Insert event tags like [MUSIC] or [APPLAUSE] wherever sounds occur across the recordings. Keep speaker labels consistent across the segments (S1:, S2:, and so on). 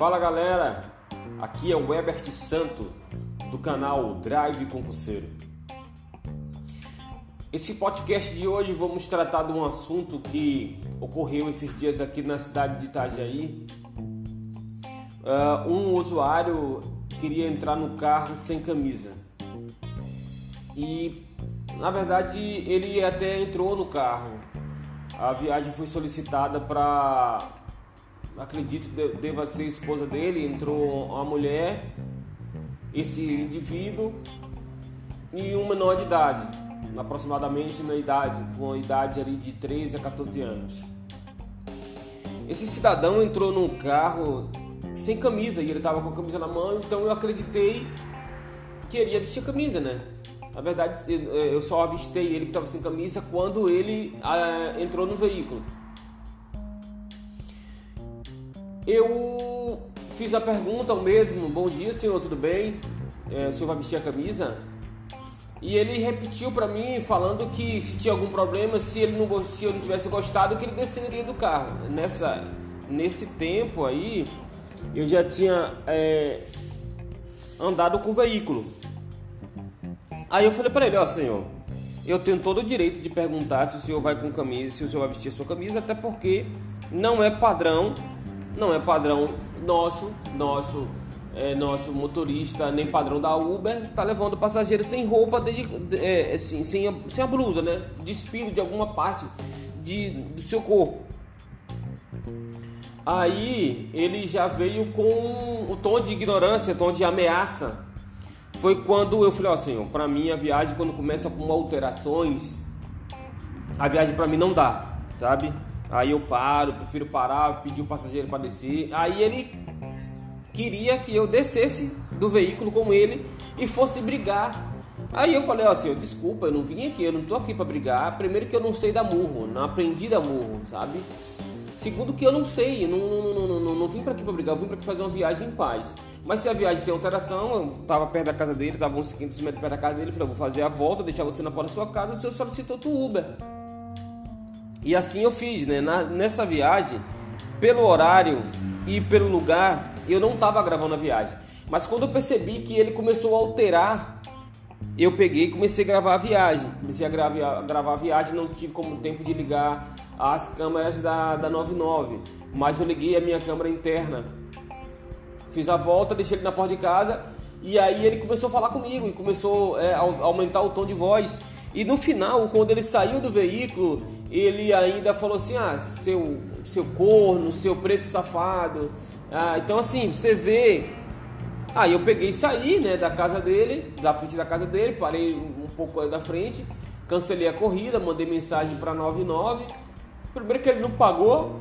S1: Fala galera, aqui é o Ebert Santo do canal Drive Concurseiro. Esse podcast de hoje vamos tratar de um assunto que ocorreu esses dias aqui na cidade de Itajaí. Uh, um usuário queria entrar no carro sem camisa e na verdade ele até entrou no carro. A viagem foi solicitada para acredito que deva ser esposa dele, entrou uma mulher, esse indivíduo e um menor de idade, aproximadamente na idade, com a idade ali de 13 a 14 anos. Esse cidadão entrou num carro sem camisa e ele estava com a camisa na mão, então eu acreditei que ele ia vestir a camisa, né? Na verdade, eu só avistei ele que estava sem camisa quando ele ah, entrou no veículo. Eu fiz a pergunta ao mesmo, bom dia senhor, tudo bem? É, o senhor vai vestir a camisa? E ele repetiu para mim falando que se tinha algum problema, se ele não se eu não tivesse gostado, que ele desceria do carro. Nessa nesse tempo aí, eu já tinha é, andado com o veículo. Aí eu falei para ele, ó senhor, eu tenho todo o direito de perguntar se o senhor vai com camisa, se o senhor vai vestir a sua camisa, até porque não é padrão não é padrão nosso, nosso é, nosso motorista, nem padrão da Uber, tá levando passageiro sem roupa, de, de, é, assim, sem, a, sem a blusa, né? Despido de alguma parte de, do seu corpo. Aí ele já veio com o tom de ignorância, tom de ameaça. Foi quando eu falei, senhor, para mim a viagem quando começa com alterações, a viagem para mim não dá, sabe? Aí eu paro, prefiro parar, pedir o passageiro para descer. Aí ele queria que eu descesse do veículo com ele e fosse brigar. Aí eu falei assim, desculpa, eu não vim aqui, eu não tô aqui para brigar. Primeiro que eu não sei dar murro, não aprendi dar murro, sabe? Segundo que eu não sei, não, não, não, não, vim para aqui para brigar, eu vim para fazer uma viagem em paz. Mas se a viagem tem alteração, eu tava perto da casa dele, tava uns 500 metros perto da casa dele, falei, vou fazer a volta, deixar você na porta da sua casa, o senhor solicitou o Uber. E assim eu fiz, né? Na, nessa viagem, pelo horário e pelo lugar, eu não estava gravando a viagem. Mas quando eu percebi que ele começou a alterar, eu peguei e comecei a gravar a viagem. Comecei a gravar, a gravar a viagem, não tive como tempo de ligar as câmeras da, da 99. Mas eu liguei a minha câmera interna. Fiz a volta, deixei ele na porta de casa. E aí ele começou a falar comigo e começou é, a aumentar o tom de voz. E no final, quando ele saiu do veículo, ele ainda falou assim: ah, seu, seu corno, seu preto safado. Ah, então, assim, você vê. Aí eu peguei e saí né, da casa dele, da frente da casa dele, parei um pouco da frente, cancelei a corrida, mandei mensagem para 99. Primeiro que ele não pagou.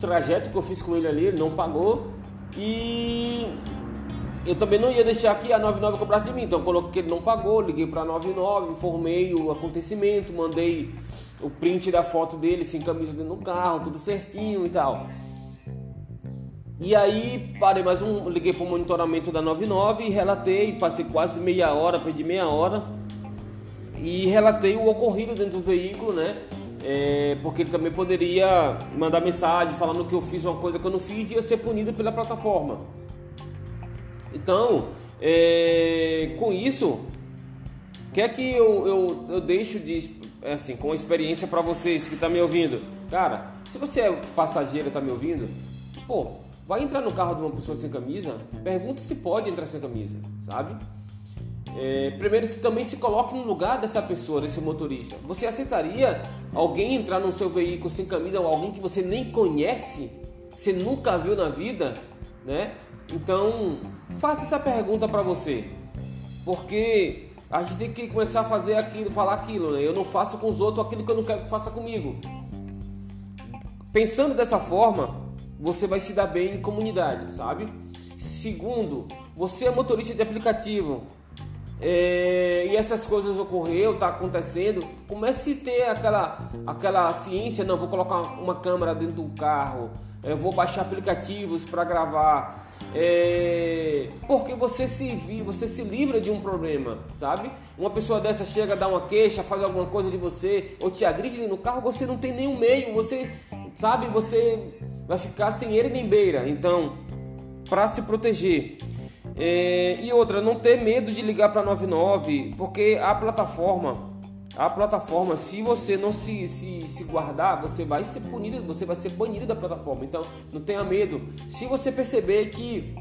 S1: Trajeto que eu fiz com ele ali, ele não pagou. E eu também não ia deixar que a 99 cobrasse de mim, então coloquei que ele não pagou, liguei para a 99, informei o acontecimento, mandei o print da foto dele sem camisa dentro do carro, tudo certinho e tal. E aí parei mais um, liguei para o monitoramento da 99 e relatei, passei quase meia hora, perdi meia hora e relatei o ocorrido dentro do veículo, né? É, porque ele também poderia mandar mensagem falando que eu fiz uma coisa que eu não fiz e ia ser punido pela plataforma. Então, é, com isso, quer que eu, eu, eu deixo de assim com experiência para vocês que estão tá me ouvindo, cara, se você é passageiro e está me ouvindo, pô, vai entrar no carro de uma pessoa sem camisa, pergunta se pode entrar sem camisa, sabe? É, primeiro, também se coloque no lugar dessa pessoa, desse motorista. Você aceitaria alguém entrar no seu veículo sem camisa ou alguém que você nem conhece, você nunca viu na vida, né? Então, faça essa pergunta para você. Porque a gente tem que começar a fazer aquilo, falar aquilo, né? Eu não faço com os outros aquilo que eu não quero que faça comigo. Pensando dessa forma, você vai se dar bem em comunidade, sabe? Segundo, você é motorista de aplicativo é, e essas coisas ocorreu, tá acontecendo, comece a ter aquela, aquela ciência, não, vou colocar uma câmera dentro do carro, eu vou baixar aplicativos para gravar. É, porque você se você se livra de um problema, sabe? Uma pessoa dessa chega, dá uma queixa, faz alguma coisa de você, ou te agride no carro, você não tem nenhum meio, você sabe, você vai ficar sem ele nem beira. Então, para se proteger. É, e outra, não ter medo de ligar para 99, porque a plataforma a plataforma, se você não se, se, se guardar, você vai ser punido, você vai ser banido da plataforma. Então, não tenha medo. Se você perceber que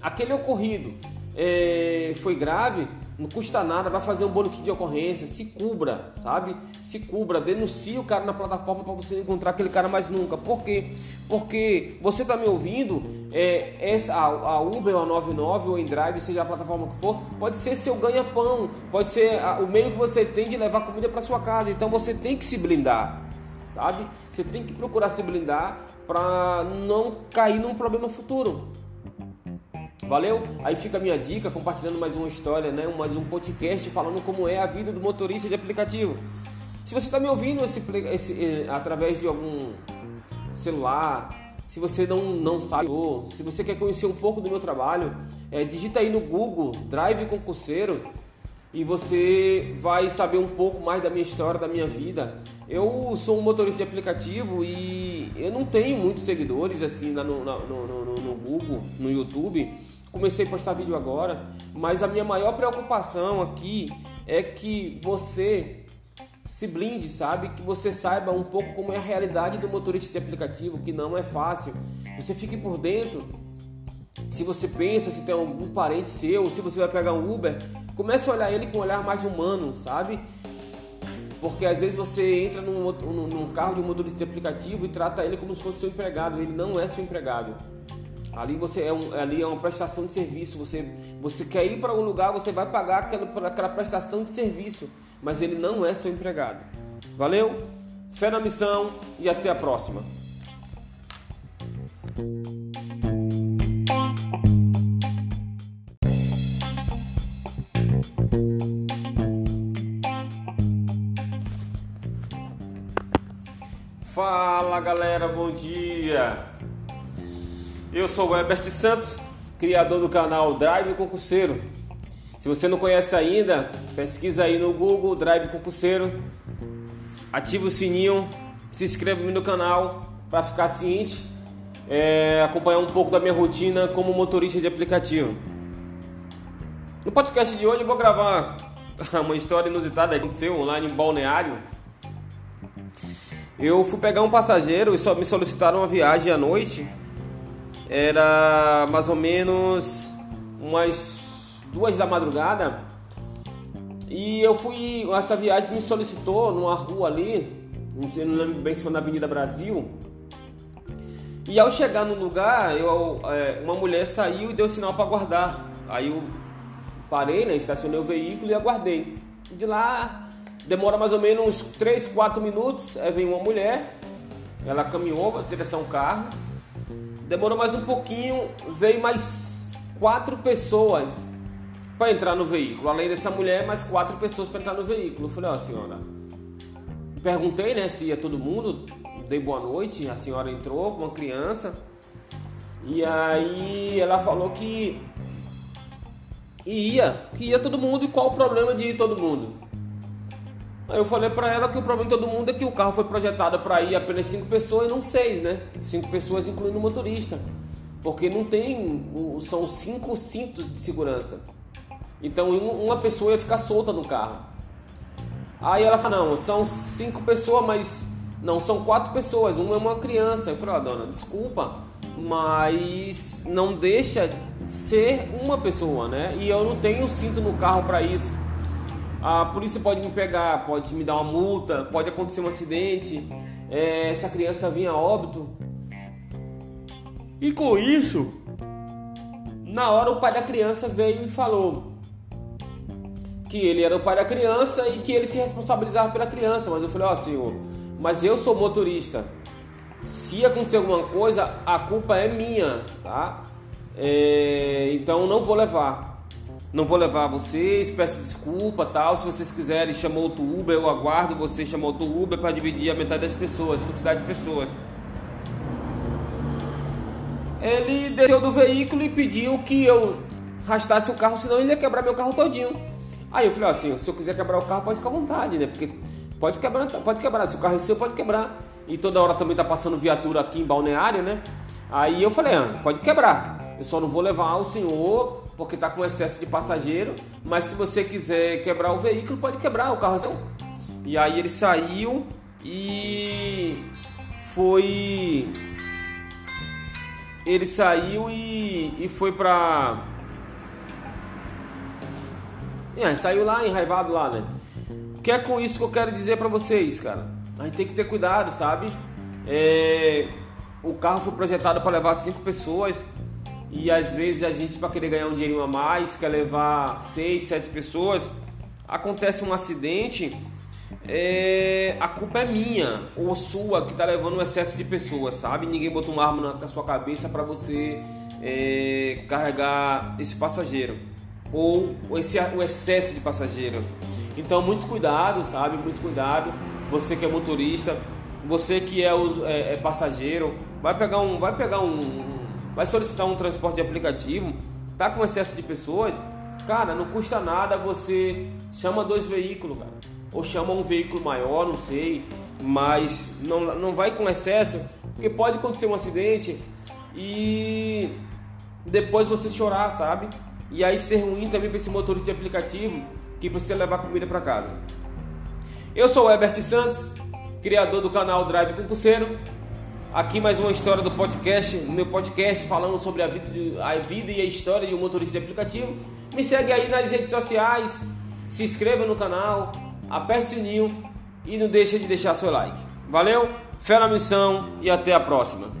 S1: aquele ocorrido é, foi grave, não custa nada, vai fazer um boletim de ocorrência, se cubra, sabe? Se cubra, denuncie o cara na plataforma para você encontrar aquele cara mais nunca. Por quê? Porque você tá me ouvindo, é, essa, a, a Uber, a 99 ou Endrive, seja a plataforma que for, pode ser seu ganha-pão, pode ser a, o meio que você tem de levar comida para sua casa. Então você tem que se blindar, sabe? Você tem que procurar se blindar para não cair num problema futuro. Valeu? Aí fica a minha dica, compartilhando mais uma história, né? mais um podcast falando como é a vida do motorista de aplicativo. Se você está me ouvindo esse, esse, eh, através de algum celular, se você não, não sabe, se você quer conhecer um pouco do meu trabalho, é, digita aí no Google Drive Concurseiro e você vai saber um pouco mais da minha história, da minha vida. Eu sou um motorista de aplicativo e eu não tenho muitos seguidores assim no, no, no, no Google, no YouTube comecei a postar vídeo agora, mas a minha maior preocupação aqui é que você se blinde, sabe? Que você saiba um pouco como é a realidade do motorista de aplicativo, que não é fácil. Você fique por dentro. Se você pensa, se tem algum parente seu, se você vai pegar um Uber, comece a olhar ele com um olhar mais humano, sabe? Porque às vezes você entra num, num carro de um motorista de aplicativo e trata ele como se fosse seu empregado. Ele não é seu empregado. Ali você é um, ali é uma prestação de serviço. Você, você quer ir para um lugar, você vai pagar aquela, aquela prestação de serviço, mas ele não é seu empregado. Valeu? Fé na missão e até a próxima. Fala galera, bom dia! Eu sou o Herbert Santos, criador do canal Drive Concurseiro. Se você não conhece ainda, pesquisa aí no Google Drive Concurseiro, ativa o sininho, se inscreva no canal para ficar ciente, é, acompanhar um pouco da minha rotina como motorista de aplicativo. No podcast de hoje eu vou gravar [LAUGHS] uma história inusitada que aconteceu online em Balneário. Eu fui pegar um passageiro e só me solicitaram uma viagem à noite era mais ou menos umas duas da madrugada. E eu fui, essa viagem me solicitou numa rua ali, não sei, não lembro bem se foi na Avenida Brasil. E ao chegar no lugar, eu, é, uma mulher saiu e deu sinal para guardar. Aí eu parei, né, estacionei o veículo e aguardei. De lá demora mais ou menos uns 3, 4 minutos, aí vem uma mulher, ela caminhou, direção ao carro Demorou mais um pouquinho, veio mais quatro pessoas para entrar no veículo. Além dessa mulher, mais quatro pessoas para entrar no veículo. Eu falei, ó, oh, senhora. Perguntei, né, se ia todo mundo. Dei boa noite. A senhora entrou com uma criança. E aí ela falou que ia, que ia todo mundo. E qual o problema de ir todo mundo? Aí eu falei para ela que o problema de todo mundo é que o carro foi projetado para ir apenas cinco pessoas e não seis, né? Cinco pessoas incluindo o motorista. Porque não tem. São cinco cintos de segurança. Então uma pessoa ia ficar solta no carro. Aí ela falou, não, são cinco pessoas, mas não, são quatro pessoas, uma é uma criança. Eu falei, ah, dona, desculpa, mas não deixa de ser uma pessoa, né? E eu não tenho cinto no carro para isso a polícia pode me pegar, pode me dar uma multa, pode acontecer um acidente, é, essa criança vir a óbito. E com isso, na hora o pai da criança veio e falou que ele era o pai da criança e que ele se responsabilizava pela criança. Mas eu falei, ó oh, senhor, mas eu sou motorista. Se acontecer alguma coisa, a culpa é minha, tá? É, então não vou levar não vou levar vocês, peço desculpa, tal. Se vocês quiserem chamar outro Uber, eu aguardo vocês chamar outro Uber para dividir a metade das pessoas, quantidade de pessoas. ele desceu do veículo e pediu que eu arrastasse o carro, senão ele ia quebrar meu carro todinho. Aí eu falei assim, se eu quiser quebrar o carro, pode ficar à vontade, né? Porque pode quebrar, pode quebrar. Se o carro é seu, pode quebrar. E toda hora também tá passando viatura aqui em Balneário, né? Aí eu falei, ah, pode quebrar. Eu só não vou levar o senhor porque tá com excesso de passageiro. Mas se você quiser quebrar o veículo, pode quebrar, o carro seu. E aí ele saiu e foi. Ele saiu e, e foi pra é, saiu lá enraivado lá, né? O que é com isso que eu quero dizer para vocês, cara? A gente tem que ter cuidado, sabe? É... O carro foi projetado para levar cinco pessoas e às vezes a gente, para querer ganhar um dinheirinho a mais, quer levar seis, sete pessoas. Acontece um acidente, é... a culpa é minha ou sua que tá levando um excesso de pessoas, sabe? Ninguém botou uma arma na sua cabeça para você é... carregar esse passageiro ou esse, o excesso de passageiro. Então, muito cuidado, sabe? Muito cuidado. Você que é motorista, você que é, o, é, é passageiro, vai pegar um, vai pegar um, vai solicitar um transporte de aplicativo, tá com excesso de pessoas, cara, não custa nada você chama dois veículos, cara, ou chama um veículo maior, não sei, mas não, não vai com excesso, porque pode acontecer um acidente e depois você chorar, sabe? e aí ser ruim também para esse motorista de aplicativo que precisa levar comida para casa. Eu sou o Herbert Santos, criador do canal Drive Concurseiro. Aqui mais uma história do podcast, meu podcast falando sobre a vida, a vida e a história de um motorista de aplicativo. Me segue aí nas redes sociais, se inscreva no canal, aperte o sininho e não deixe de deixar seu like. Valeu, fé na missão e até a próxima.